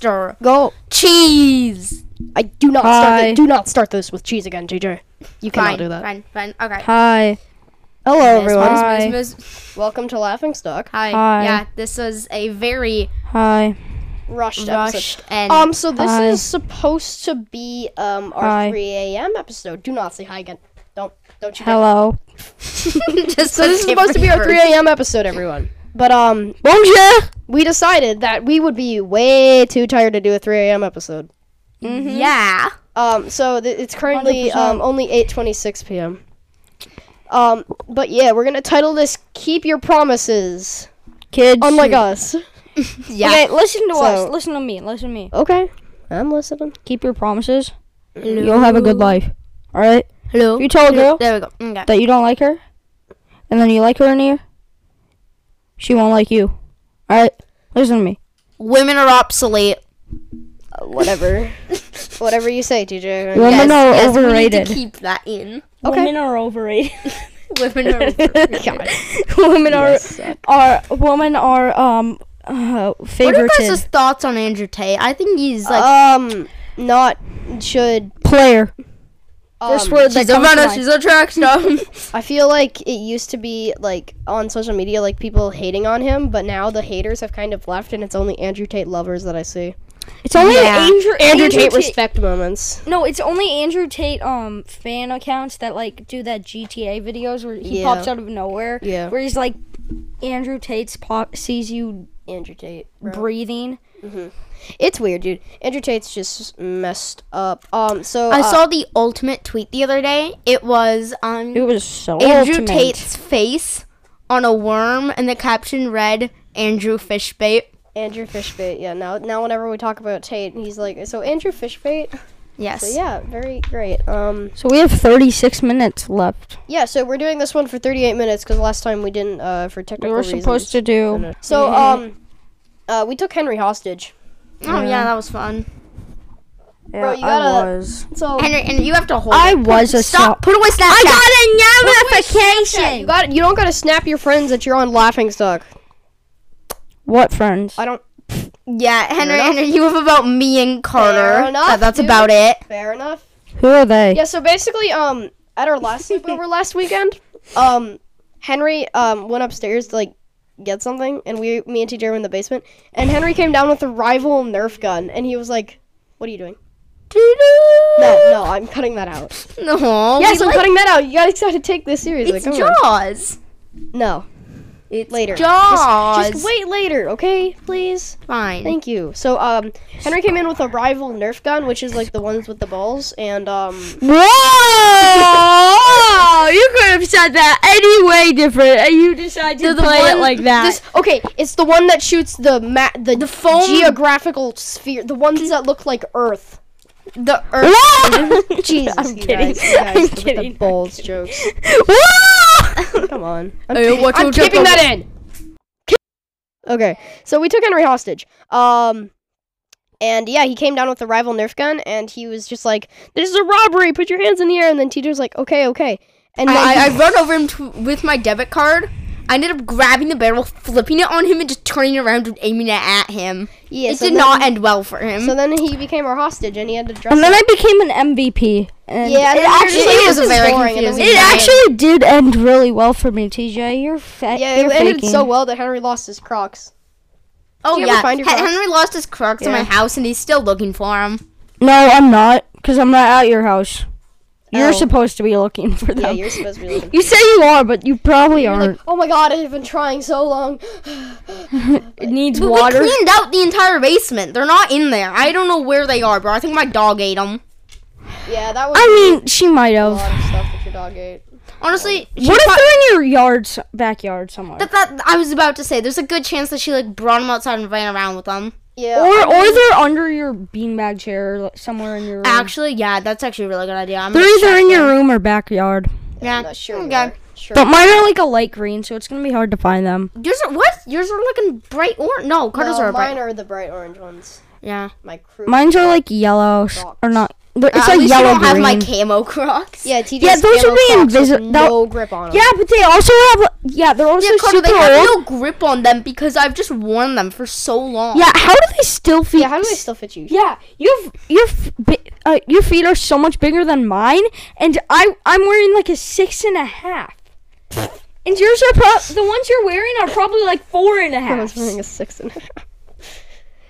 Go. Cheese. I do not start. Hi. It. Do not start this with cheese again, JJ. You cannot Fine, do that. fine, fine. Okay. Hi. Hello, Miss, everyone. Hi. Welcome to Laughing Stock. Hi. Hi. Yeah, this is a very Rushed, Hi. episode. rushed and Um, so this Hi. is supposed to be um our Hi. 3 a.m. episode. Do not say hi again. Don't don't you? Hello. just So this is supposed to be our 3 a.m. episode, everyone. But um, Bonjour. we decided that we would be way too tired to do a 3 a.m. episode. Yeah. Um, so th- it's currently 100%. um only 8:26 p.m. Um, but yeah, we're gonna title this "Keep Your Promises." Kids. Unlike us. Yeah. Okay, listen to So- us. Listen to me. Listen to me. Okay, I'm listening. Keep your promises. You'll have a good life. All right. Hello. You tell a girl There we go. Okay. that you don't like her, and then you like her in here. She won't like you. All right. Listen to me. Women are obsolete. Uh, whatever, whatever you say, TJ. Women are yes, We overrated. need to keep that in. Okay. Women are overrated. Women are overrated. God. women are Yes. are women are um uh, What are your guys' thoughts on Andrew Tate? I think he's like um, not should. player. Um, First word that she's a comes to runner, mind. she's a track star. I feel like it used to be like on social media, like people hating on him, but now the haters have kind of left, and it's only Andrew Tate lovers that I see. It's only Yeah. Andrew, Andrew, Tate respect moments. No, it's only Andrew Tate um fan accounts that like do that GTA videos where he Yeah. pops out of nowhere. Yeah. Where he's like Andrew Tate's pop sees you Andrew Tate. bro. breathing. It's weird, dude. Andrew Tate's just messed up. Um, so I uh, saw the ultimate tweet the other day. It was um It was so Andrew ultimate. Tate's face on a worm, and the caption read "Andrew Fishbait." Andrew Fishbait. Yeah. Now, now whenever we talk about Tate, he's like, so Andrew Fishbait. Yes. So yeah, very great. Um, So we have 36 minutes left. yeah. So we're doing this one for 38 minutes because last time we didn't uh for technical. We technical were reasons. supposed to do. So um, uh, we took Henry hostage. Oh yeah, that was fun. Yeah, Bro, you I gotta- was. So Henry, and you have to hold. I it. was a Stop. so- Put away Snapchat. I got a notification. you got. You don't gotta snap your friends that you're on Laughing Stock. What friends? I don't. Yeah, Henry. Henry, you have about me and Carter. Fair enough, Uh, that's dude. about it. Fair enough. Who are they? Yeah. So basically, um, at our last sleepover last weekend, um, Henry um went upstairs to like get something, and we, me and TJ were in the basement, and Henry came down with a rival Nerf gun, and he was like, "What are you doing?" No, no, I'm cutting that out. No. yes, I'm like- cutting that out. You guys got to take this seriously. It's Come on. Jaws. No, It's later. Jaws. Just wait later, okay? Please. Fine. Thank you. So, um, Henry came in with a rival Nerf gun, which is like the ones with the balls, and um, Whoa! you could have said that any way different, and you decided to the play it like that. this okay, it's the one that shoots the ma- the, The foam- geographical sphere, the ones that look like Earth. The Earth. Jesus, I'm kidding. guys, guys I'm with the kidding. balls jokes. Come on, I'm, Hey, what's I'm keeping that in. Okay, so we took Henry hostage. Um, and yeah, he came down with a rival Nerf gun, and he was just like, "This is a robbery! Put your hands in the air!" And then teacher's like, "Okay, okay." And I, I, I run over him with my debit card. I ended up grabbing the barrel, flipping it on him, and just turning around and aiming it at him. yeah, it so did then- not end well for him. So then he became our hostage, and he had to dress. And then up. I became an MVP. And Yeah, it then we were actually it was this is very boring, and then we confusing. it died. actually did end really well for me, TJ. You're fat. Yeah, you're it ended so well that Henry lost his Crocs. oh Did you ever yeah, find your Crocs? Henry lost his Crocs in my house, and he's still looking for them. No, I'm not, because I'm not at your house. You're Oh. supposed to be looking for them. Yeah, you're supposed to be looking. you say you are, but you probably You're aren't. like, oh my god, I've been trying so long. it needs But water. we cleaned out the entire basement. They're not in there. I don't know where they are, bro. I think my dog ate them. yeah, that was I mean, she might have. a have. lot of stuff that your dog ate. Honestly, she What if they're in your yard, backyard somewhere? that, that I was about to say? There's a good chance that she like brought them outside and ran around with them. Yeah. or, I or they're under your beanbag chair, like, somewhere in your room. Actually, yeah, that's actually a really good idea. I'm they're either check in your room or backyard. Yeah, I'm not sure. Okay. where. Sure. But mine are like a light green, so it's gonna be hard to find them. Yours are what? Yours are looking bright orange. No, Carter's no, are bright. mine are the bright orange ones. Yeah. My crew. Mine's are like yellow, s- or not they're- it's At like least yellow I don't have my camo Crocs. Yeah, TJ's Yeah, those camo would be Crocs with invisi- No grip on them. yeah, but they also have. Yeah, they're also Yeah, Carter, super they have old. no grip on them because I've just worn them for so long. Yeah, how do they still fit? Yeah, how do they still fit you? Yeah, your your f- bi- uh, your feet are so much bigger than mine, and I I'm wearing like a six and a half. And yours are pro- the ones you're wearing are probably like four and a half. and a I was wearing a six and a half.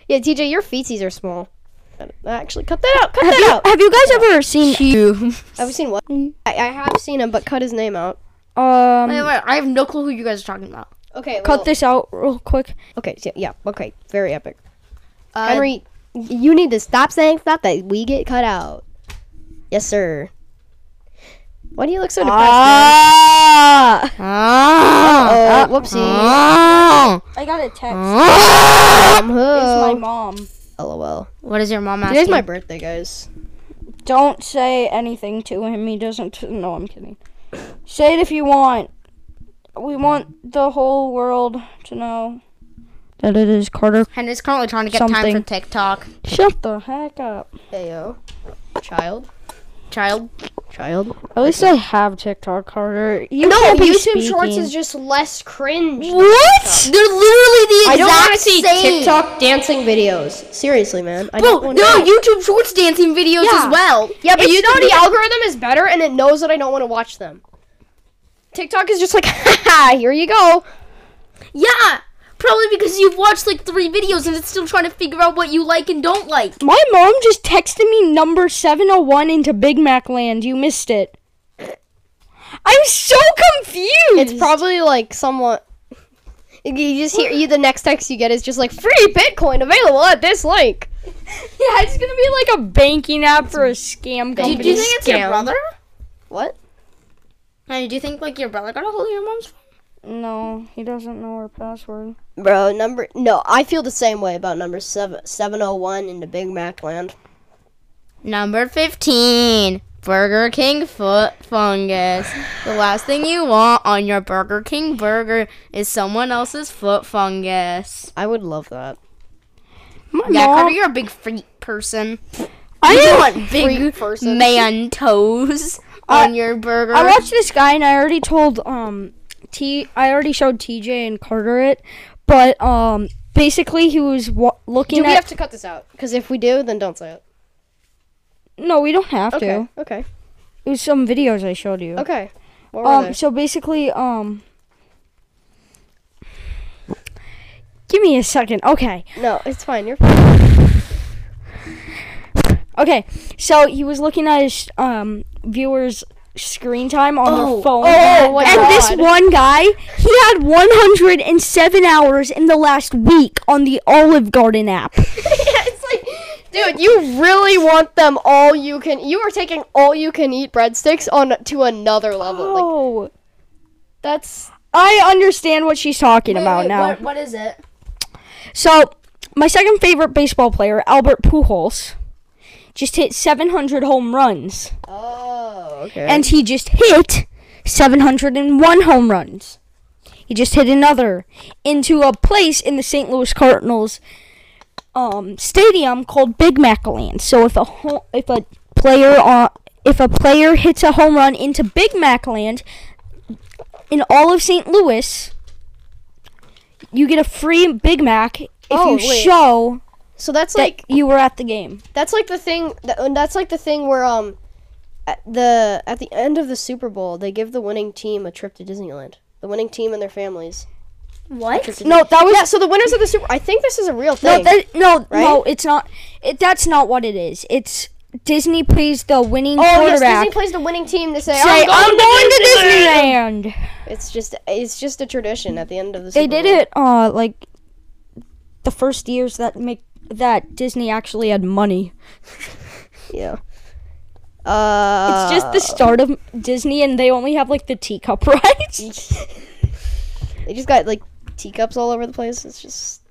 Yeah, TJ, your feetsies are small. Uh, Actually, cut that out. Cut Have that you out. have you guys ever seen Cute. Have you seen what? I, I have seen him, but cut his name out. um Wait, wait, I have no clue who you guys are talking about. Okay, cut this out real quick? Okay, so, yeah, okay, very epic. Uh, Henry, you need to stop saying stuff that we get cut out. Yes, sir. Why do you look so depressed? Ah! Ah. man? Oh, whoopsie. Ah. I got a text. Ah. Um, It's my mom. LOL. What is your mom asking? Today's my birthday, guys. Don't say anything to him. He doesn't. No, I'm kidding. Say it if you want. We want the whole world to know that it is Carter. Henry's currently trying to get time Something. for TikTok. Shut the heck up. Heyo. Child. Child. Child. At least I have TikTok, Carter. You no, can't be YouTube Shorts is just less cringe. what? They're literally the exact I don't exact want to see same. TikTok dancing videos. Seriously, man. I Bro, don't wanna- no, YouTube Shorts dancing videos Yeah. as well. Yeah, but It's you know the algorithm is better, and it knows that I don't want to watch them. TikTok is just like, haha, here you go. Yeah, probably because you've watched like three videos and it's still trying to figure out what you like and don't like. My mom just texted me number 701 into Big Mac land. You missed it. I'm so confused. It's probably like somewhat. You just hear you. The next text you get is just like free Bitcoin available at this link. yeah, it's gonna be like a banking app for a scam Do, company. do you think it's your brother? What? Hey, do you think like your brother got a hold of your mom's phone? No, he doesn't know her password. Bro, number no, I feel the same way about number seven seven oh one in the Big Mac land. Number 15. Burger King foot fungus. The last thing you want on your Burger King burger is someone else's foot fungus. I would love that. My Yeah, mom, Carter, you're a big freak person. I You am- want big Freak person. man toes on your burger. I watched this guy and I already told um T I already showed TJ and Carter it, but um basically he was wa- looking Do we at have to cut this out? Because if we do, then don't say it. No, we don't have Okay. to. Okay. It was some videos I showed you. Okay. What were Um they? so basically um Give me a second. Okay. No, it's fine. You're. Okay. So he was looking at his um viewers screen time on Oh, their phone. oh, oh my and this one guy, he had 107 hours in the last week on the Olive Garden app. it's like, dude, you really want them all you can. You are taking all you can eat breadsticks on to another level. Like Oh. that's I understand what she's talking about now. What, what is it? So, my second favorite baseball player, Albert Pujols, just hit 700 home runs. oh okay. And he just hit 701 home runs. He just hit another into a place in the St. Louis Cardinals um, stadium called Big Mac Land. So if a ho- if a player uh, if a player hits a home run into Big Mac Land in all of St. Louis, you get a free Big Mac if Oh, you wait. show so that's that like you were at the game. that's like the thing. That, and that's like the thing where um, at the at the end of the Super Bowl, they give the winning team a trip to Disneyland. The winning team and their families. What? No, that was Yeah. So the winners of the Super. I think this is a real No, thing. that, no, right? no, it's not. It, that's not what it is. It's Disney plays the winning oh yes. Disney plays the winning team. They say, say, I'm going, to Disneyland." Disneyland. It's just it's just a tradition at the end of the. They Super did Bowl. it uh like the first years that make that Disney actually had money. Yeah. Uh, It's just the start of Disney, and they only have like the teacup rides. They just got like teacups all over the place. It's just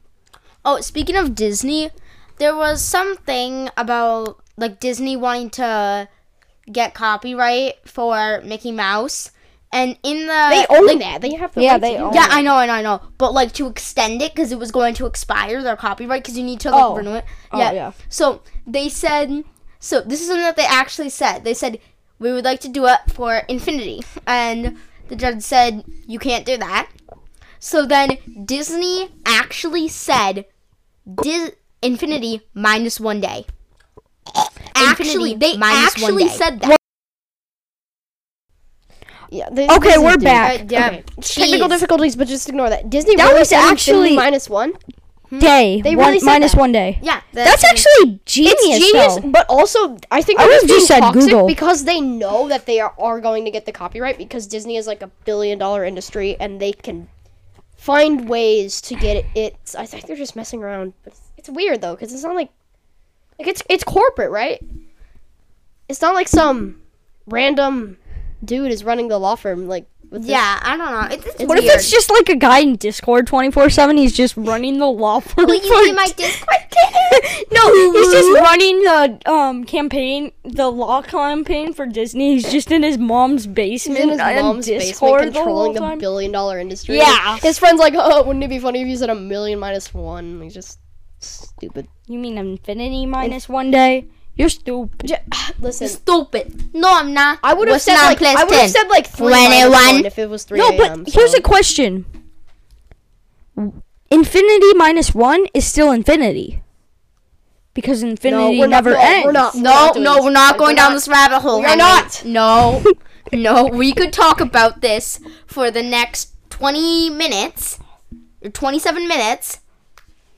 Oh, speaking of Disney, there was something about like Disney wanting to get copyright for Mickey Mouse, and in the they own like, that. They have the Yeah, right to they own that. Yeah, I know, I know, I know. But like to extend it because it was going to expire their copyright because you need to like Oh. renew it. Oh, yeah. yeah. So they said So this is something that they actually said. They said we would like to do it for infinity, and the judge said you can't do that. So then Disney actually said Dis- infinity minus one day. Actually, Infinity they minus one actually day. said that. Yeah. They, Okay, Disney we're did. back. Uh, yeah, Okay. Technical difficulties, but just ignore that. Disney That really was said actually- minus one. Hmm? Day. They one, really minus that. one day. Yeah, That's actually genius. It's genius, though. but also I think I just said Google. because they know that they are, are going to get the copyright because Disney is like a billion dollar industry and they can find ways to get it. It's I think they're just messing around. It's, it's weird though because it's not like like it's it's corporate, right? It's not like some random dude is running the law firm like Yeah, I don't know. It's, it's What if it's just like a guy in Discord 24 7? He's just running the law firm. Will you be my Discord no, he's just running the um campaign, the law campaign for Disney. He's just in his mom's basement. He's in his mom's Discord basement controlling the time. billion dollar industry. Yeah. His friend's like, oh, wouldn't it be funny if you said a million minus one? He's just stupid. You mean infinity minus one day? You're stupid. J- Listen, Stupid. No, I'm not. I would have said like plus I would have 10? said like three minus 21. if it was three No, a.m. but here's a question. Infinity minus one is still infinity. Because infinity we're not- never no, ends. we're not. No, doing no, this. we're not going we're down not- this rabbit hole. we are not. No, no. We could talk about this for the next 20 minutes, or 27 minutes,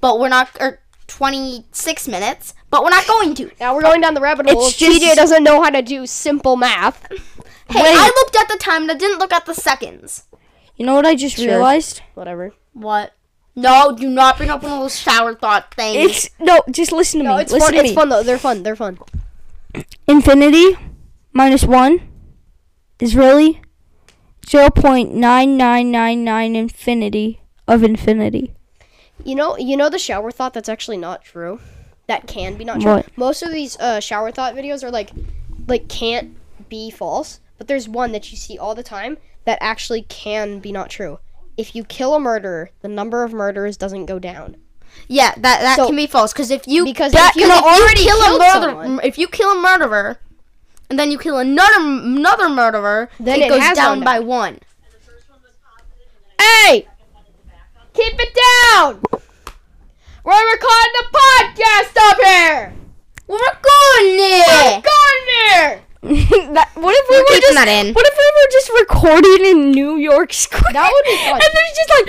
but we're not, or 26 minutes, but we're not going to. Now we're going down the rabbit hole. It's If TJ doesn't know how to do simple math. Hey, Wait. I looked at the time and I didn't look at the seconds. You know what I just Sure. realized? Whatever. What? No, do not bring up one of those shower thought things. It's no, just listen to No, me. it's listen fun. to It's me. fun though. They're fun. They're fun. Infinity minus one is really zero point nine nine nine nine infinity of infinity. You know, you know the shower thought that's actually not true. That can be not true. What? Most of these uh, shower thought videos are like, like can't be false. But there's one that you see all the time that actually can be not true. If you kill a murderer, the number of murderers doesn't go down. yeah, that that So- can be false because if you Because that if you can have already kill a murderer, someone- if you kill a murderer, and then you kill another another murderer, Then it, it goes has down by down. one. Hey, keep it down. We're recording the podcast up here. We're going there. Go in there. that, what if we We're were keeping just that in. What if we were just recording in New York Square? That would be fun. And there's just like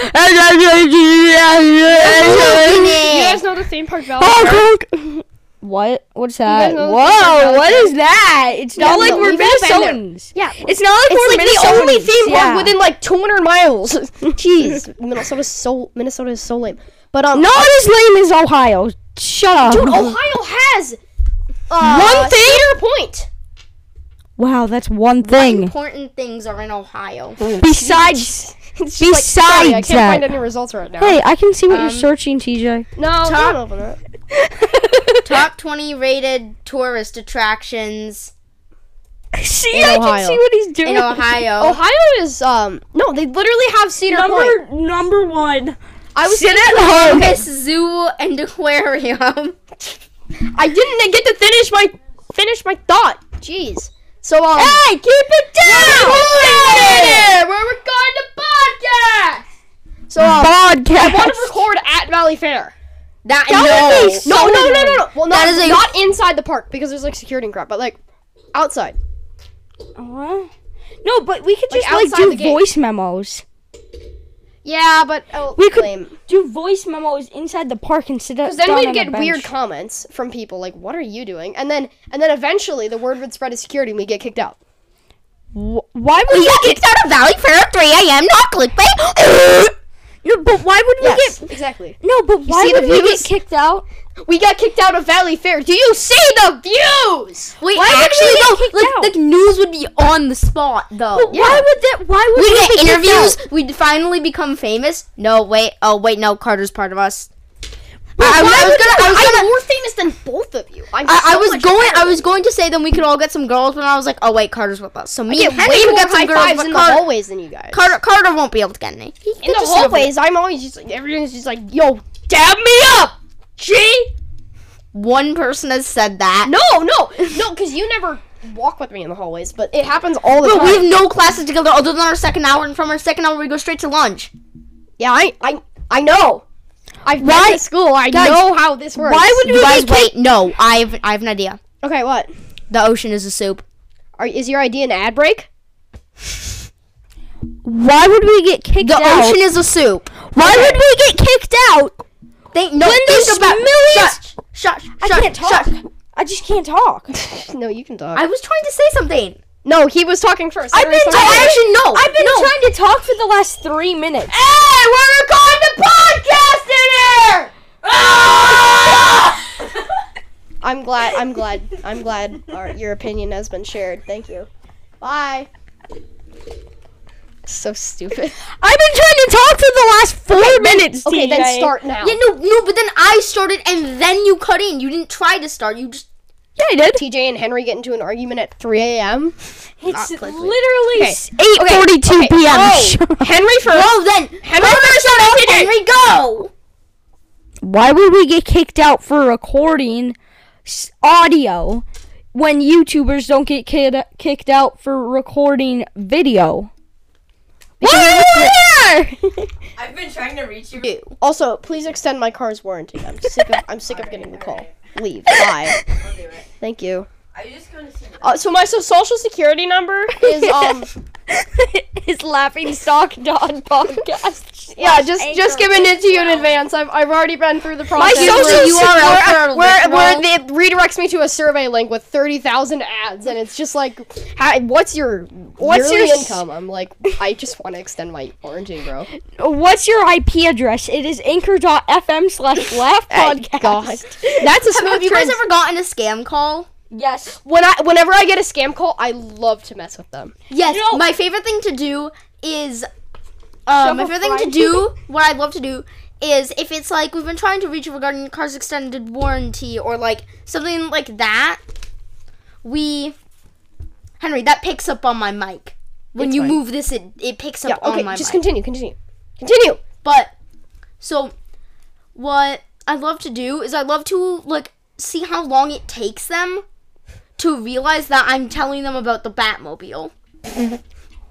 You guys know the theme park Valleyfair? honk, honk. What? What's that? guys know the Whoa! Valley What Fair? is that? It's Yeah, not like no, we're we've all been there. Minnesotans. Yeah, It's not like It's we're like the only theme park Yeah. within like 200 miles. Jeez, Minnesota's so Minnesota is so lame. But um, Not as lame as Ohio. Shut up. dude, Ohio has uh, One thing? Cedar Point. Wow, that's one What thing. important things are in Ohio. Besides, It's just like, Besides sorry, I can't that- find any results right now. hey, I can see what Um, you're searching, TJ. no, Top- don't open it. Top 20 rated tourist attractions see, In I Ohio. can see what he's doing. in Ohio. Ohio is um no, they literally have Cedar Point. number number one. I was Sit at home. Columbus Zoo and Aquarium. I didn't get to finish my finish my thought. Jeez. So um. Hey, keep it down. We're recording the podcast. So um, Podcast. I want to record at Valleyfair. That, That no. so No, no, no, no, no. Well, not, That is a- not inside the park because there's like security and crap, but like outside. What? No, but we could just like outside do voice memos. Yeah, but oh, We could lame. do voice memos inside the park instead of. Because then down we'd on get weird comments from people like, "What are you doing?" And then and then eventually the word would spread to security and we get kicked out. Wh- Why would We we get? kicked out of Valleyfair at 3 a.m. Not clickbait. No, but why would we Yes, get? exactly. No, but why the would we get kicked out? We got kicked out of Valleyfair. Do you see the views? Wait, Why would we actually, get kicked like, like news would be on the spot, though. But Why would that? Why would We'd we get interviews. We'd finally become famous. No, wait. Oh, wait. No, Carter's part of us. But I, I was- why I was gonna. I was I'm more famous than both of you. I'm I, I was going. I was going to say then we could all get some girls, but I was like, oh wait, Carter's with us. So me and Henry more get some girls, but in the Carter, hallways than you guys. Carter, Carter won't be able to get any. He- in the just live with- hallways, I'm always just like everything's just like, "Yo, dab me up, G." one person has said that. No, no, no, because you never walk with me in the hallways, but it happens all the But time. we have no classes together other than our second hour, and from our second hour we go straight to lunch. yeah, I, I, I know. I've been Why- to school. I Guys, know how this works. why would You we guys get kicked? wait. No, I have I have an idea. Okay, what? The ocean is a soup. Are, is your idea an ad break? Why would we get kicked The out? The ocean is a soup. Why would we get kicked out? Think no. When there's about millions- Shush, shush, I shush, can't talk. shush. I just can't talk. no, you can talk. I was trying to say something. No, he was talking first. I've been talking-. Actually, no. I've been no. trying to talk for the last three minutes. Hey, we're recording the podcast in here. I'm glad. I'm glad. I'm glad our, your opinion has been shared. Thank you. Bye. So stupid. I've been trying to talk for the last four minutes. Okay, then start now. yeah, no, no. But then I started, and then you cut in. You didn't try to start. You just. Yeah, I did. TJ and Henry get into an argument at 3 a.m. It's literally Okay. eight forty-two okay. p.m. Oh, Henry first. Well, then. Henry Henry, first, then TJ. Henry, go. Why would we get kicked out for recording audio when YouTubers don't get kid- kicked out for recording video? What? I've been trying to reach you. Also, please extend my car's warranty. I'm sick of. I'm sick of getting the call. Leave. Bye. I'll do it. Thank you. Are you just going to see Uh, so my so social security number is um is laughing stock Don podcast. Yeah just just giving it to you in advance. I've, I've already been through the process. My social URL where, where, where it redirects me to a survey link with thirty thousand ads, and it's just like, hi, what's your What's your income? I'm like, I just want to extend my warranty, bro. What's your IP address? It is anchor.fm slash laugh podcast. God. That's a smooth Have you guys ever gotten a scam call? Yes. when I whenever I get a scam call, I love to mess with them. Yes. You know- my favorite thing to do is, uh, my favorite thing to do, what I'd love to do, is if it's like we've been trying to reach regarding the car's extended warranty or like something like that, we, Henry, that picks up on my mic. When It's you fine. move this, it it picks up Yeah, on okay, my just mic. continue, continue, continue. But so what I'd love to do is I'd love to like see how long it takes them to realize that I'm telling them about the Batmobile.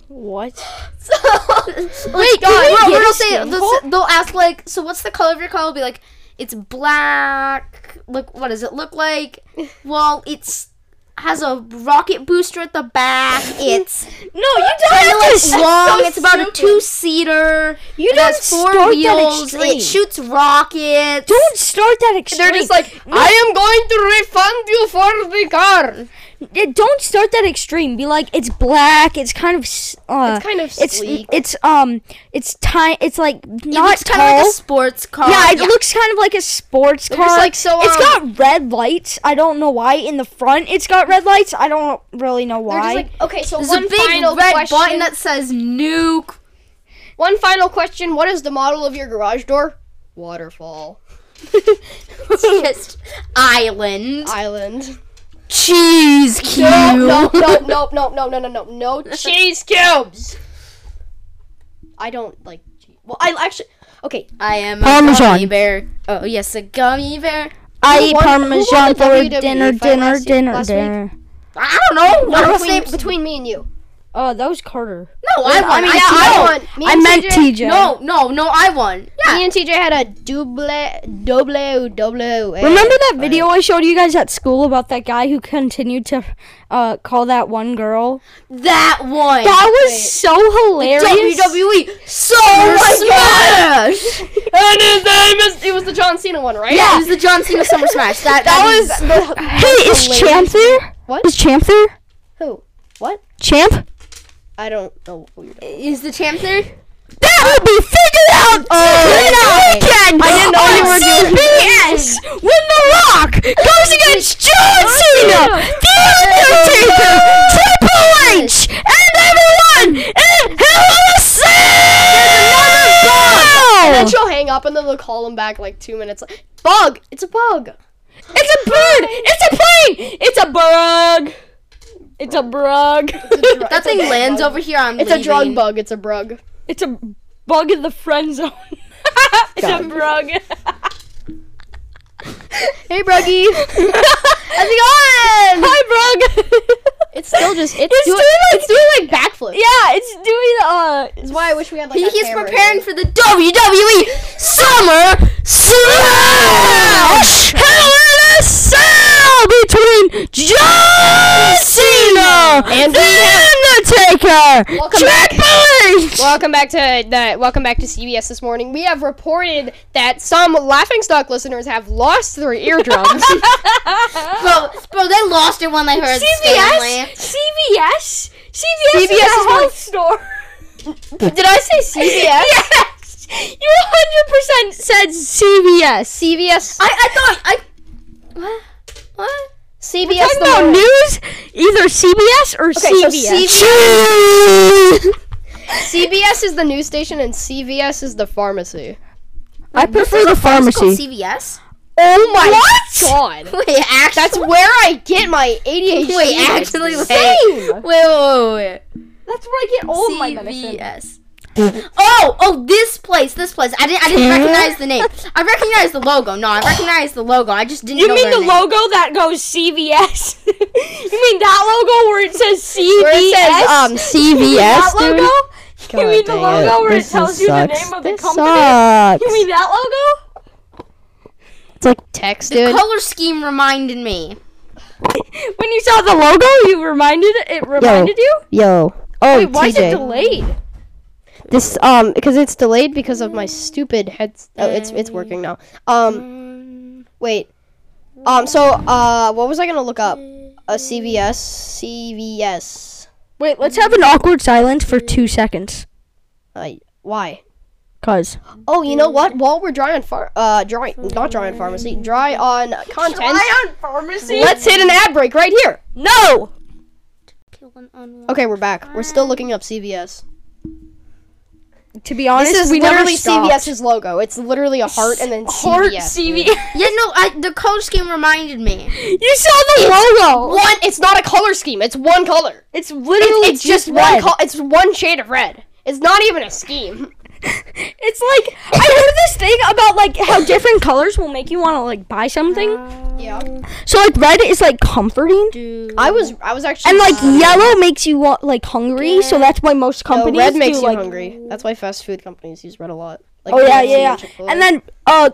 What? Wait, God, we'll, get we'll a say they'll, they'll ask like, so what's the color of your car? I'll be like, it's black. Look, what does it look like? Well, it's has a rocket booster at the back. It's No, you don't kind of have like to long. so it's about a two seater. You it don't has four start that wheels. extreme. It shoots rockets. Don't start that extreme. They're just like, I am going to refund you for the car. Yeah, don't start that extreme. Be like, it's black. It's kind of. Uh, It's kind of It's sleek. it's um it's time. It's like It not looks kind tall. of like a sports car. yeah, it looks kind of like a sports They're car. just like, so, it's um, got red lights. I don't know why. In the front, it's got red lights. I don't really know why. just like, okay, so There's one a big final red question. button that says nuke. One final question. What is the model of your garage door? Waterfall. It's just island. Island. Cheese cube. No, no, no, no, no, no, no, no, no cheese cubes. I don't like. Cheese. Well, I actually. Okay. I am Parmesan. a gummy bear. Oh yes, a gummy bear. I Who eat won- parmesan for WWE dinner, dinner, dinner, dinner. I don't know. No, What was between, between me and you. Oh, that was Carter. No, I won. I mean, I, yeah, I won. Me I meant TJ. TJ. No, no, no, I won. Yeah. Me Yeah. and TJ had a double, double, double. Remember that video I showed you guys at school about that guy who continued to uh, call that one girl? That one. That was so hilarious. WWE Summer Oh Smash. And his name is. It was the John Cena one, right? Yeah, it was the John Cena Summer Smash. That, That is- was. The, Hey, is hilarious- Champ there? What? Is Champ there? Who? What? Champ? I don't know. Who you're talking is the champ there? That will be figured out oh, okay. weekend I didn't know on you were doing- CBS when The Rock goes against John Cena, The Undertaker, Triple H, and everyone in Hell in a And then Cell! she'll hang up and then they'll call him back like two minutes. Bug! It's a bug! It's a bird! It's a plane! It's a bug! It's a brug. That thing lands over here. I'm It's a drug bug. It's a brug. It's a bug in the friend zone. it's a brug. Hey, Bruggy. How's it going? Hi, Brug. It's still just it's, It's doing, doing, like- it's doing like backflips. yeah, it's doing uh. That's why I wish we had like He, that he's preparing for the WWE Summer Slash. Hell in a Cell between John Cena And the we have- Undertaker. Welcome back. H. Welcome back to the welcome back to CBS this morning. We have reported that some laughing stock listeners have lost their eardrums. Bro, bro, they lost it when they heard Stanley. CBS. CBS. CVS is is a my- health store. Did I say CBS? yes. You 100% said CVS. CBS. I, I thought I. What? What? CBS. Talking the about morning. news, either CBS or Okay, so CVS. CBS is the news station and CVS is the pharmacy. I prefer the It's called pharmacy. CVS. Oh my god. Wait, actually. That's where I get my ADHD. Wait, actually, wait. Same. Wait, wait, wait, That's where I get all wait. CVS. Oh, oh, this place, this place. I didn't, I didn't recognize the name. I recognize the logo. No, I recognize the logo. I just didn't You mean the name. logo that goes CVS? you mean that logo where it says CVS? Where it says um CVS, that logo? you mean the logo it. where This it tells you the name of the This company? sucks. You mean that logo? It's like text, The color scheme reminded me. When you saw the logo, you reminded it reminded you? Yo. Oh, Wait, why is it delayed? This um because it's delayed because of my stupid heads. Oh, it's it's working now. Um, wait. Um, so uh, what was I gonna look up? A CVS. CVS. Wait, let's have an awkward silence for two seconds. Uh, why? Cause Oh, you know what? While we're dry on far, uh, dry, not dry on pharmacy, dry on content. Dry on pharmacy. Let's hit an ad break right here. No. Okay, we're back. We're still looking up CVS. To be honest, This is we literally stopped. CVS's logo. It's literally a heart and then Heart CVS. CVS. Yeah, no, I, the color scheme reminded me. You saw the logo. One. It's not a color scheme. It's one color. It's literally It's just one. red. Col- it's one shade of red. It's not even a scheme. It's like I heard this thing about like how different colors will make you want to like buy something. Yeah. So like red is like comforting, I was. I was actually. and like yellow makes you want like hungry. So that's why most No, companies red makes do, you like, hungry. That's why fast food companies use red a lot. Like Oh yeah, yeah, yeah. And then uh,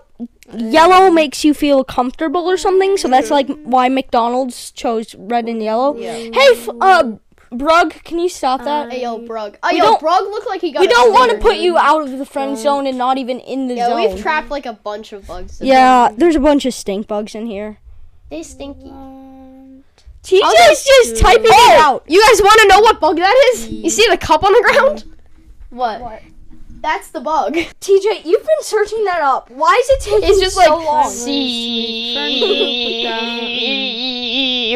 yellow makes you feel comfortable or something. So that's like why McDonald's chose red and yellow. Yeah. Hey, f- uh, Brug, can you stop that? Hey yo, Brug. Oh We yo, Brug looked like he got. we don't want to put you out of the friend zone and not even in the Yeah, zone. Yeah, we've trapped like a bunch of bugs. in yeah, there's a bunch of stink bugs in here. they stinky. TJ's just typing it Oh, out. you guys want to know what bug that is? You mm. see the cup on the ground? What? That's the bug. TJ, you've been searching that up. Why is it taking so long? It's just so like long? see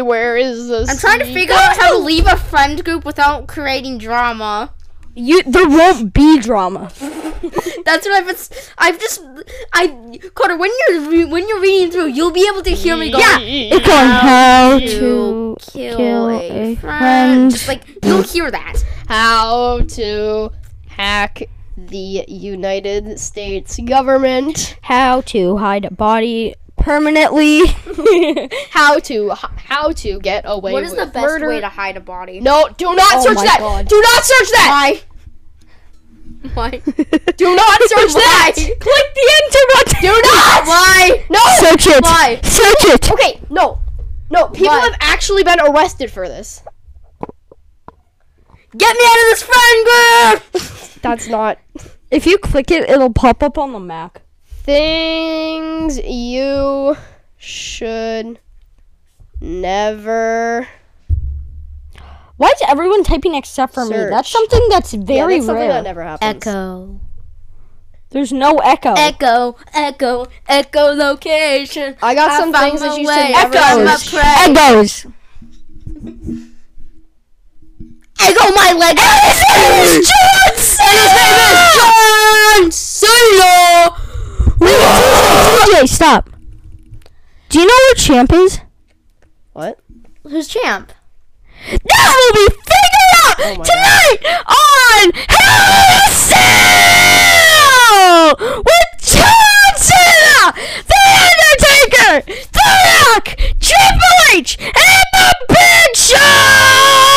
where is the? I'm trying to figure out how to leave a friend group without creating drama. You there won't be drama. That's what I've been, s- I've just I Carter when you're re- when you're reading through you'll be able to hear me go Yeah. It's on how to to kill, kill a, a friend. friend. Just like you'll hear that. How to hack the United States government? how to hide a body permanently. How to how to get away What is the best murder? way to hide a body? No, do not Oh search that. God. Do not search that. Why? Why? Do not search that. Click the enter button. Do not. Why? No. Search it. Why? Search it. Okay, no. No, people Why? have actually been arrested for this. Get me out of this friend group! That's not If you click it, it'll pop up on the Mac. things you should never Why is everyone typing except for me? That's something that's Yeah, very that's something rare. that never happens. Echo. There's no echo. Echo, echo, echo location. I got I some things that my you way. should never I found my search. prey. Echoes. Echo my leg. And his name is John Cena. John Cena. TJ, stop. Do you know where Champ is? What? Who's champ? That will be figured out Oh my tonight on Hell in a Cell with John Cena, The here, The Rock, Triple H, and the Big Show.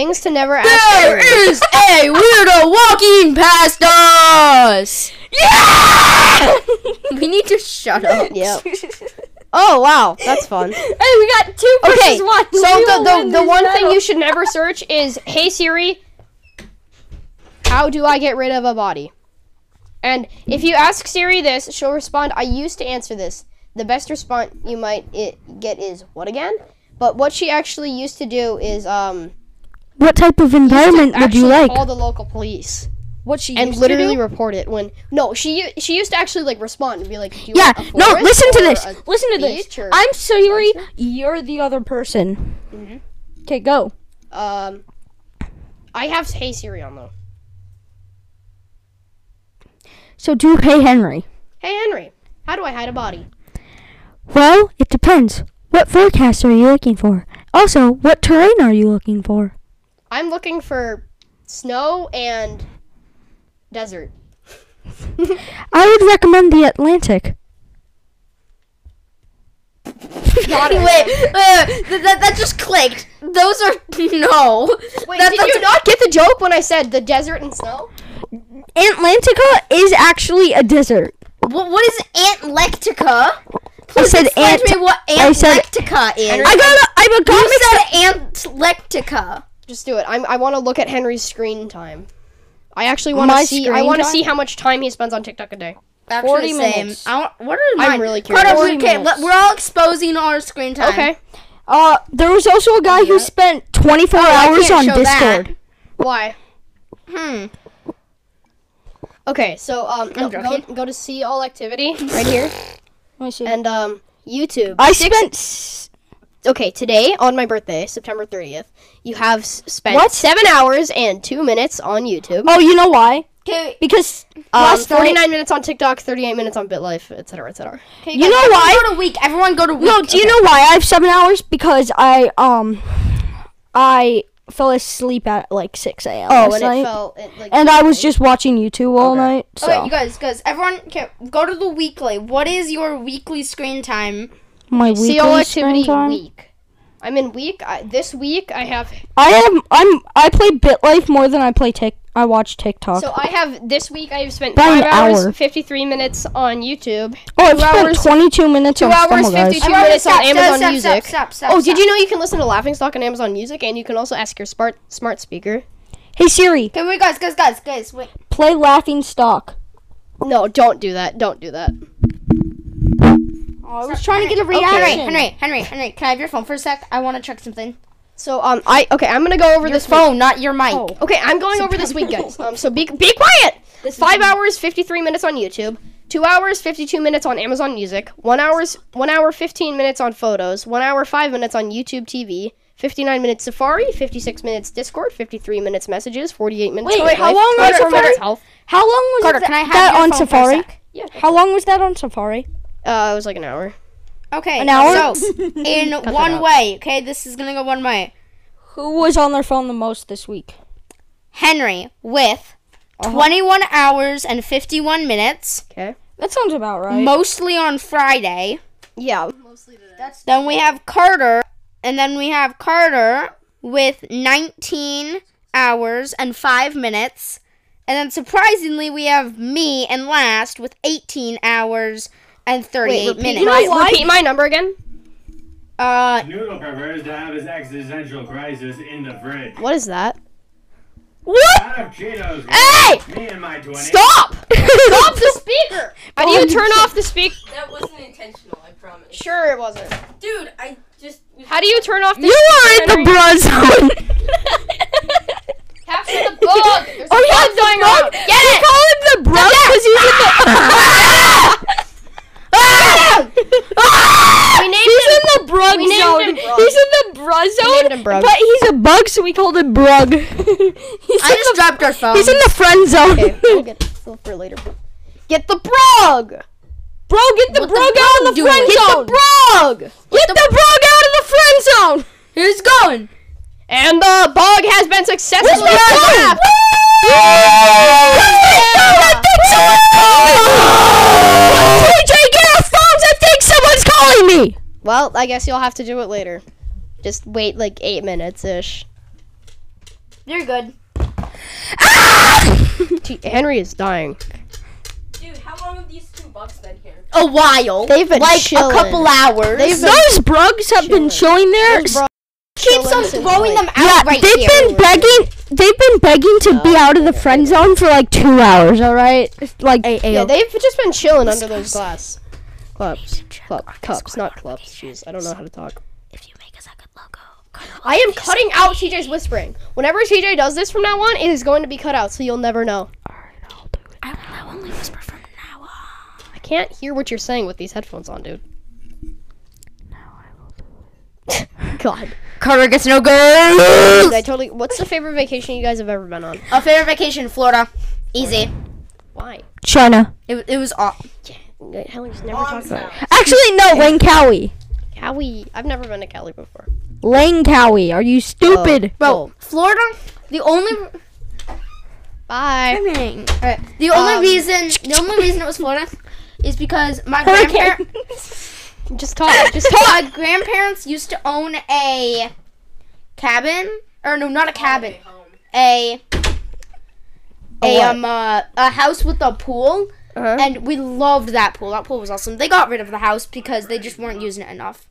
Things to never ask. There is a weirdo walking past us. Yeah. We need to shut up. Yep. Oh wow, that's fun. Hey, we got two versus Okay, one. so the the, the one thing you should never search is Hey Siri, how do I get rid of a body? And if you ask Siri this, she'll respond, I used to answer this. The best response you might get is what again? But what she actually used to do is um What type of environment would you like? call the local police What she and used literally to do? report it when no she she used to actually like respond and be like do you Yeah, want a no, listen to this. Listen to this. I'm Siri. You're the other person. Okay, go. um I have Hey Siri on though. So do Hey Henry. Hey Henry, how do I hide a body? Well, it depends. What forecast are you looking for? Also, what terrain are you looking for? I'm looking for snow and desert. I would recommend the Atlantic. Got it. Wait, uh, th- that, that just clicked. Those are no. Wait, That- did that's- you not get the joke when I said the desert and snow? Atlantica is actually a desert. What, what is Antlectica? Please said explain ant- to me what I said- Antlectica is. I got a, I got you said Antlectica. Just do it. I'm, I want to look at Henry's screen time. I actually want to see. I want to see how much time he spends on TikTok a day. Actually, 40 same. minutes. I want, what are mine? I'm mine? really Carter, curious. we- okay, 40 we're all exposing our screen time. Okay. Uh, there was also a guy who spent 24 Oh, hours on show that. Discord. Why? Hmm. Okay, so um, go, go, go to see all activity right here, Let me see. and um, YouTube. I Six- spent. S- okay today on my birthday, September 30th. You have s- spent What? seven hours and two minutes on YouTube. Oh, you know why? Okay, Because Um, last night. 49 minutes on TikTok, 38 minutes on BitLife, etc., etc. okay, You guys, know why? Go to week. Everyone go to week. No, do you know why I have seven hours? Because I um, I fell asleep at like 6 a.m. Oh, last and night, it felt it, like. and I was just watching YouTube all Okay. night. So Okay, you guys, guys, everyone, okay, go to the weekly. What is your weekly screen time? My weekly see all weekly activity screen time. week. I'm in week. I, this week I have. I am. I'm. I play BitLife more than I play Tik. I watch TikTok. So I have this week. I have spent By an five hours, hour. 53 minutes on YouTube. oh, I've spent hours- 22 minutes two on hours, Stumble Guys. 52 Everyone minutes on stop, stop, Amazon stop, Music. Stop, stop, stop, Oh, did you know you can listen to Laughing Stock on Amazon Music, and you can also ask your smart smart speaker. Hey Siri, Okay, wait, guys, guys, guys, guys, wait. play Laughing Stock. No, don't do that. Don't do that. Oh, I was trying to get a Henry, reaction. Henry, Henry, Henry, Henry, can I have your phone for a sec? I want to check something. So um, I okay. I'm gonna go over Your this phone, not your mic. Oh. Okay, I'm going over this week, guys. Um, so be be quiet. Five hours, 53 minutes on YouTube. Two hours, 52 minutes on Amazon Music. One hours, one hour, 15 minutes on photos. One hour, five minutes on YouTube TV. 59 minutes Safari. 56 minutes Discord. 53 minutes messages. 48 minutes. Wait, Life, how long was 24 Safari? How long was Carter, that, can I have that on phone for a Safari? Yeah. How long was that on Safari? Uh, it was like an hour. Okay, An hour? so in that one out. way, okay, this is gonna go one way. Who was on their phone the most this week? Henry with Uh-huh. 21 hours and 51 minutes, Okay. That sounds about right. mostly on Friday. Yeah. Mostly today. That's then we have Carter, and then we have Carter with 19 hours and 5 minutes. And then surprisingly, we have me and last with 18 hours and 38 repeat minutes. my, why? repeat my number again. Uh, Noodle prefers to have his existential crisis in the fridge. What is that? What? Out of Cheetos. Hey! Me and my Stop! Stop the speaker! How do you turn off the speaker? That wasn't intentional, I promise. Sure, it wasn't. Dude, I just. How do you turn off the You are in the speaker, bra zone. Capture the bug! There's oh a yeah, bug the going bug. Get we it! call him the bro because he's in the. We named He's him. in the brug zone. Brug. He's in the brug zone, named him Brug. but he's a bug, so we called him Brug. he's, I just the, dropped our phone. he's in the friend zone. Okay, we'll get it for later. Get the brug! Bro, get the What the brug out of the doing? friend Get zone. the brug! Get the brug out of the friend zone. He's going. And the bug has been successfully Where's my phone? trapped. TJ, get our phones. I think someone killing me. Well, I guess you'll have to do it later. Just wait like eight minutes ish. You're good. Ah! Henry is dying. Dude, how long have these two bucks been here? A while. They've been like chilling. a couple hours. They've been Those brugs have been chilling there. Keeps on chilling since, throwing like- them Yeah, out right they've here. been begging. They've been begging to be out of the friend zone for like two hours. All right, like Yeah, they've just been chilling under those glass clubs. Club, cups, not clubs. Jeez, I don't know how to talk. If you make us a good logo. I am cutting out TJ's whispering. Whenever TJ does this from now on, it is going to be cut out, so you'll never know. Alright, I will do it. I won't only whisper from now on. I can't hear what you're saying with these headphones on, dude. God. Carter gets no good. I totally. What's the favorite vacation you guys have ever been on? A favorite vacation, Florida. Easy. Why? China. It, it was aw- Helen's never talked about it. Actually, no, Langkawi. Cali. I've never been to Cali before. Langkawi. Are you stupid? Bro, Cool. Florida. The only Bye. Alright, the only Um, reason the only reason it was Florida is because my grandparents Just talk. Just talk. my grandparents used to own a cabin or no, not a cabin, a a what? um uh, a house with a pool, Uh-huh. and we loved that pool. That pool was awesome. They got rid of the house because they just weren't using it enough.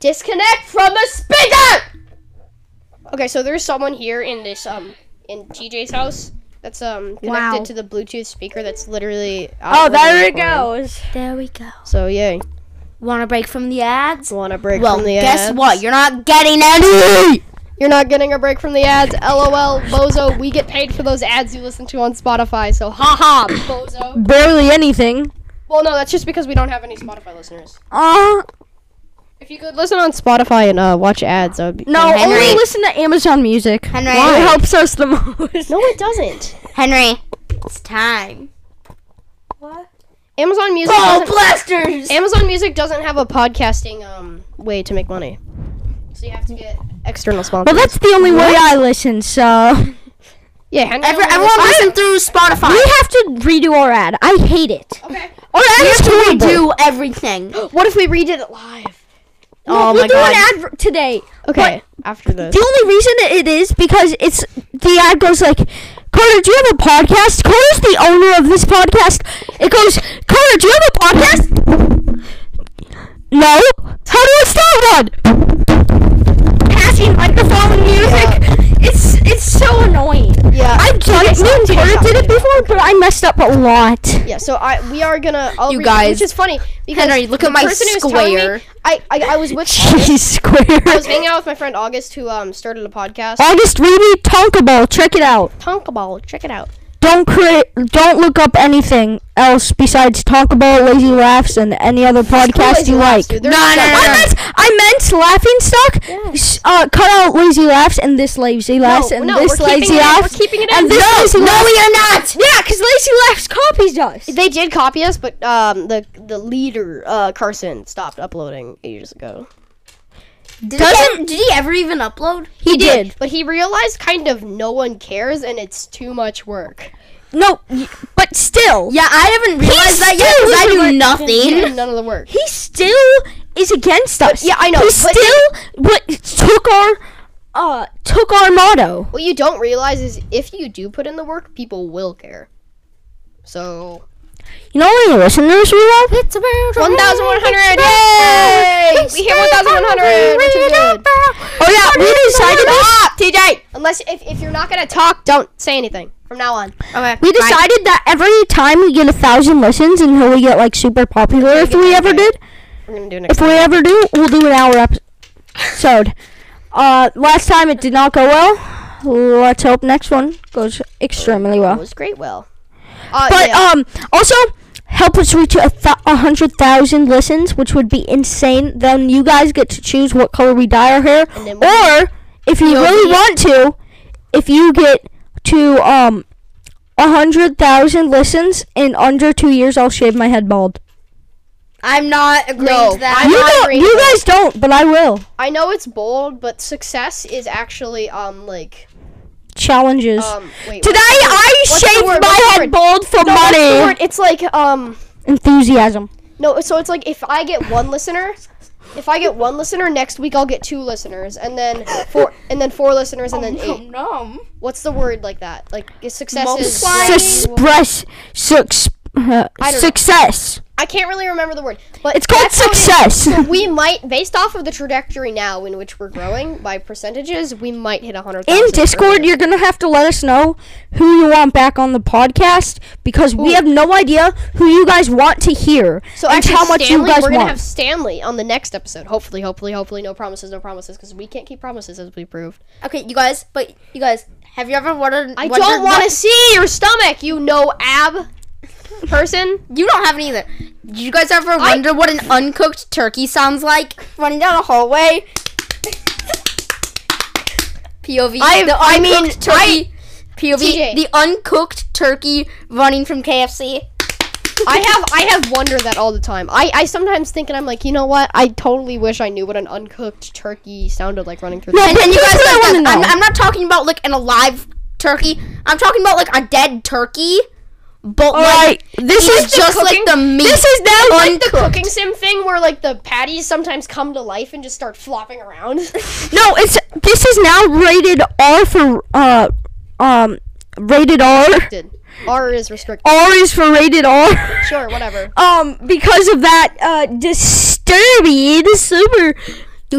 Disconnect from the speaker. Okay, so there's someone here in this um in TJ's house that's um connected Wow. to the Bluetooth speaker that's literally. Oh, there where it we're goes. There we go. So yay. Want a break from the ads? Want a break Well, from the guess ads? Guess what? You're not getting any. You're not getting a break from the ads. LOL, bozo. We get paid for those ads you listen to on Spotify. So haha, bozo. Barely anything. Well, no, that's just because we don't have any Spotify listeners. Uh, If you could listen on Spotify and uh, watch ads, that would be. no, Henry. only listen to Amazon Music. Henry. It helps us the most. No, it doesn't. Henry, it's time. What? Amazon Music. Oh, blasters! Amazon Music doesn't have a podcasting um way to make money. So you have to get external sponsors. Well, that's the only way I listen, so. yeah. Henry Every, only everyone listens- listen through Spotify. We have to redo our ad. I hate it. Okay. Our ad We is have to horrible. redo everything. What if we redid it live? Oh we'll my do god. an ad today. Okay. After this. The only reason it is because it's the ad goes like, Carter, do you have a podcast? Carter's the owner of this podcast. It goes, Carter, do you have a podcast? No. How do I start one? Passing microphone music. It's it's so annoying. Yeah. I've done it. Me and did it before, but I messed up a lot. Yeah. So I we are gonna. I'll You read- guys- which is funny because Henry, look at my telling me- square. I, I I was with. Jeez, square. I was hanging out with my friend August, who um started a podcast. August really Tonka Ball, Check it out. Tonka Ball. check it out. Don't create. Don't look up anything else besides talk about Lazy Laughs, and any other podcast you like. dude. No, no, no, I no. meant, I meant Laughing Stock. S- Uh, cut out Lazy Laughs and this Lazy Laughs and no, this we're Lazy it in- we're Laughs keeping it in. and this No, Lazy no, Laughs. we are not. Yeah, because Lazy Laughs copies us. They did copy us, but um the the leader uh Carson stopped uploading ages ago. Did he, ever, did he ever even upload? He did. But he realized kind of no one cares and it's too much work. No, but still, Yeah, I haven't realized that yet because I do it. nothing. None of the work. he still is against us. yeah, I know, He but- still but took our uh took our motto. What you don't realize is if you do put in the work, people will care. So You know how many listeners we have? It's about 1,100! Yay! We hit 1,100! We're too good. Oh yeah, we decided Stop, TJ! Unless if, if you're not gonna talk, don't say anything from now on. Okay. We decided that every time we get a thousand listens until we get like super popular, if we ever did, We're gonna do next. if we ever do, we'll do an hour episode. Uh, last time it did not go well. Let's hope next one goes extremely well. It was great. Well, uh, But yeah. um, also help us reach a, th- a hundred thousand listens, which would be insane. Then you guys get to choose what color we dye our hair, And then or if you really want to, if you get to um a hundred thousand listens in under two years, I'll shave my head bald. I'm not agreeing No, to that. I'm you not don't, agreeing you guys don't, but I will. I know it's bold, but success is actually um like Challenges. um wait. Today what's the word? I shaved my What's head bald for No, money. It's like um Enthusiasm. No, so it's like if I get one listener, if I get one listener, next week I'll get two listeners, and then four, and then four listeners, and then eight. Nom. What's the word like that? Like is success is. Success. Success. Uh, I don't know. success. I can't really remember the word, but It's called that's how it is. success. So we might, based off of the trajectory now in which we're growing by percentages, we might hit a hundred. In Discord, you're gonna have to let us know who you want back on the podcast because we have no idea who you guys want to hear So and actually, how much Stanley, you guys we're gonna want. have Stanley on the next episode. Hopefully, hopefully, hopefully, no promises, no promises, because we can't keep promises as we proved. Okay, you guys, but you guys, have you ever wondered? I wondered don't want to see your stomach, you no ab person. You don't have any either. Did you guys ever wonder what an uncooked turkey sounds like running down a hallway? POV. I- the I mean, turkey. POV. TJ. The uncooked turkey running from KFC. I have I have wondered that all the time. I, I sometimes think and I'm like, you know what? I totally wish I knew what an uncooked turkey sounded like running through the And, and you guys, guys I'm. I'm not talking about like an alive turkey. I'm talking about like a dead turkey. But like, this is just cooking- like the meat. this is now like the cooking sim thing where like the patties sometimes come to life and just start flopping around. no. It's this is now rated R for uh um rated R. Did R is restricted. R is for rated R. Sure, whatever. um because of that uh disturbing super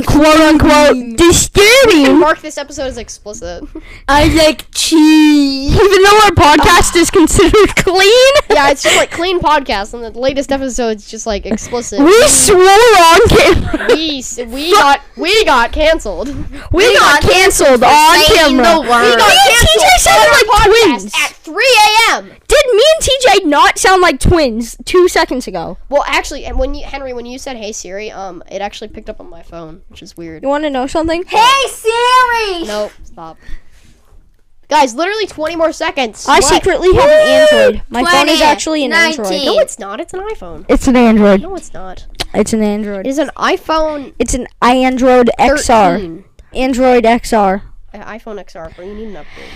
quote unquote disturbing Mark this episode as explicit. I like cheese. even though our podcast is considered clean yeah, it's just like clean podcast, and the latest episode is just like explicit. we swore on camera we s- we got we got canceled. we, got, canceled on saying camera the word. we got Me and TJ sounded like twins at 3 a.m. did me and TJ not sound like twins two seconds ago Well, actually, and when you Henry, when you said "Hey Siri," um, it actually picked up on my phone, which is weird. you want to know something Hey Siri. Nope, stop. Guys, literally 20 more seconds. I What? secretly have an Android my phone is actually an Android No, it's not. It's an iPhone. it's an Android No, it's not. it's an Android It is an iPhone it's an Android XR Android XR iPhone XR, but you need an upgrade.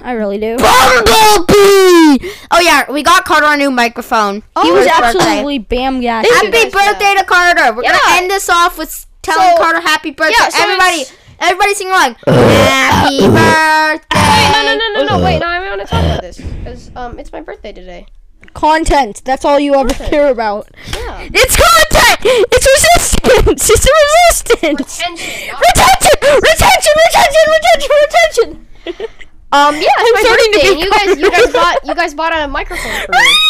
I really do Bumblebee. Oh yeah, we got Carter a new microphone. he was his birthday. absolutely bam gas you Happy guys for birthday to Carter. We're Yeah. gonna end this off with telling So- Carter happy birthday. Yeah, so everybody, everybody sing along. happy birthday. Wait, no, no, no, no, no. Wait, no, I want to talk about this because um, it's my birthday today. content. That's all you ever care about. Yeah. It's content. It's resistance. It's resistance. Retention. not- Retention. Retention. Retention. Retention. Retention. Um, yeah, it's I'm my starting to birthday. be you guys, you guys bought, you guys bought a microphone for me.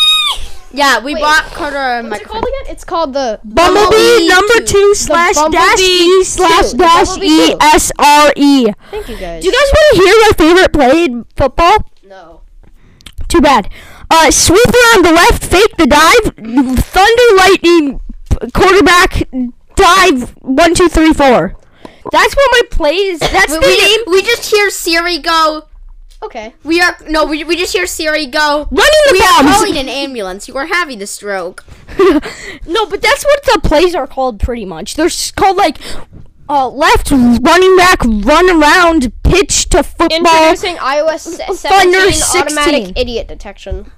Yeah, we Wait. bought Carter a What's it microphone. called again? It's called the Bumblebee number two slash Bumblebee dash E slash dash Bumblebee E two. S R E. Thank you guys. Do you guys want to hear my favorite play in football? No. Too bad. Uh, sweeper on the left, fake the dive, thunder lightning, quarterback dive. One, two, three, four. That's what my plays. That's We, the we, name. we just hear Siri go. Okay. We are no, we, we just hear Siri go. Running the We are bombs. calling an ambulance. You are having a stroke. no, but that's what the plays are called, pretty much. They're s- called like uh, left running back, run around, pitch to football. Introducing iOS se- Thunder 17 automatic idiot detection.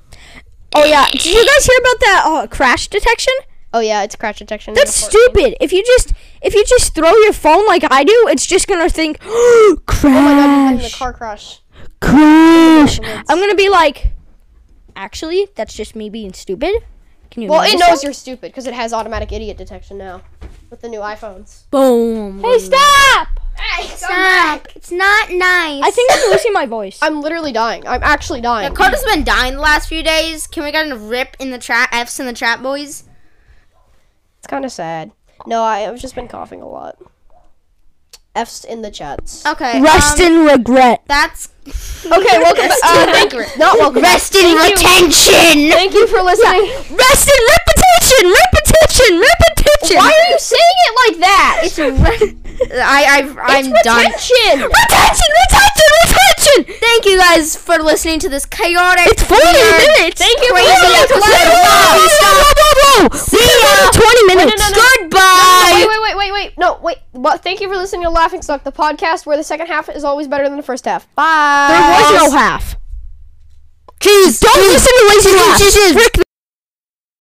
Oh yeah, did you guys hear about that uh, crash detection? Oh yeah, it's crash detection. That's stupid. If you just if you just throw your phone like I do, it's just gonna think Oh my god, you're having the crash, car crash. Crash. I'm gonna be like, actually, that's just me being stupid. Can you? Well, it knows that? you're stupid because it has automatic idiot detection now with the new iPhones. Boom. Hey, stop! Hey, Stop. It's not nice. I think I'm losing my voice. I'm literally dying. I'm actually dying. Carter's been dying the last few days. Can we get a rip in the trap? F's in the trap, boys. It's kind of sad. No, I, I've just been coughing a lot. F's in the chats. Okay. Rest um, in regret. That's Okay, welcome. Rest uh, in thank regret. Not welcome. Rest in retention. Thank you for listening. Rest in repetition, repetition, repetition. Why are you saying it like that? It's re- I I've, I'm done. retention. retention, retention, retention? Thank you guys for listening to this chaotic. It's 40 weird, minutes. Thank you for Crazy listening to episode. Whoa, whoa, whoa, whoa, whoa. See ya. 20 minutes. no, no. Goodbye. Wait, wait, wait, wait, wait. No, wait. But thank you for listening to Laughing Stock, the podcast where the second half is always better than the first half. Bye. There was no half. Cheese. Don't listen to lazy laughs. Frick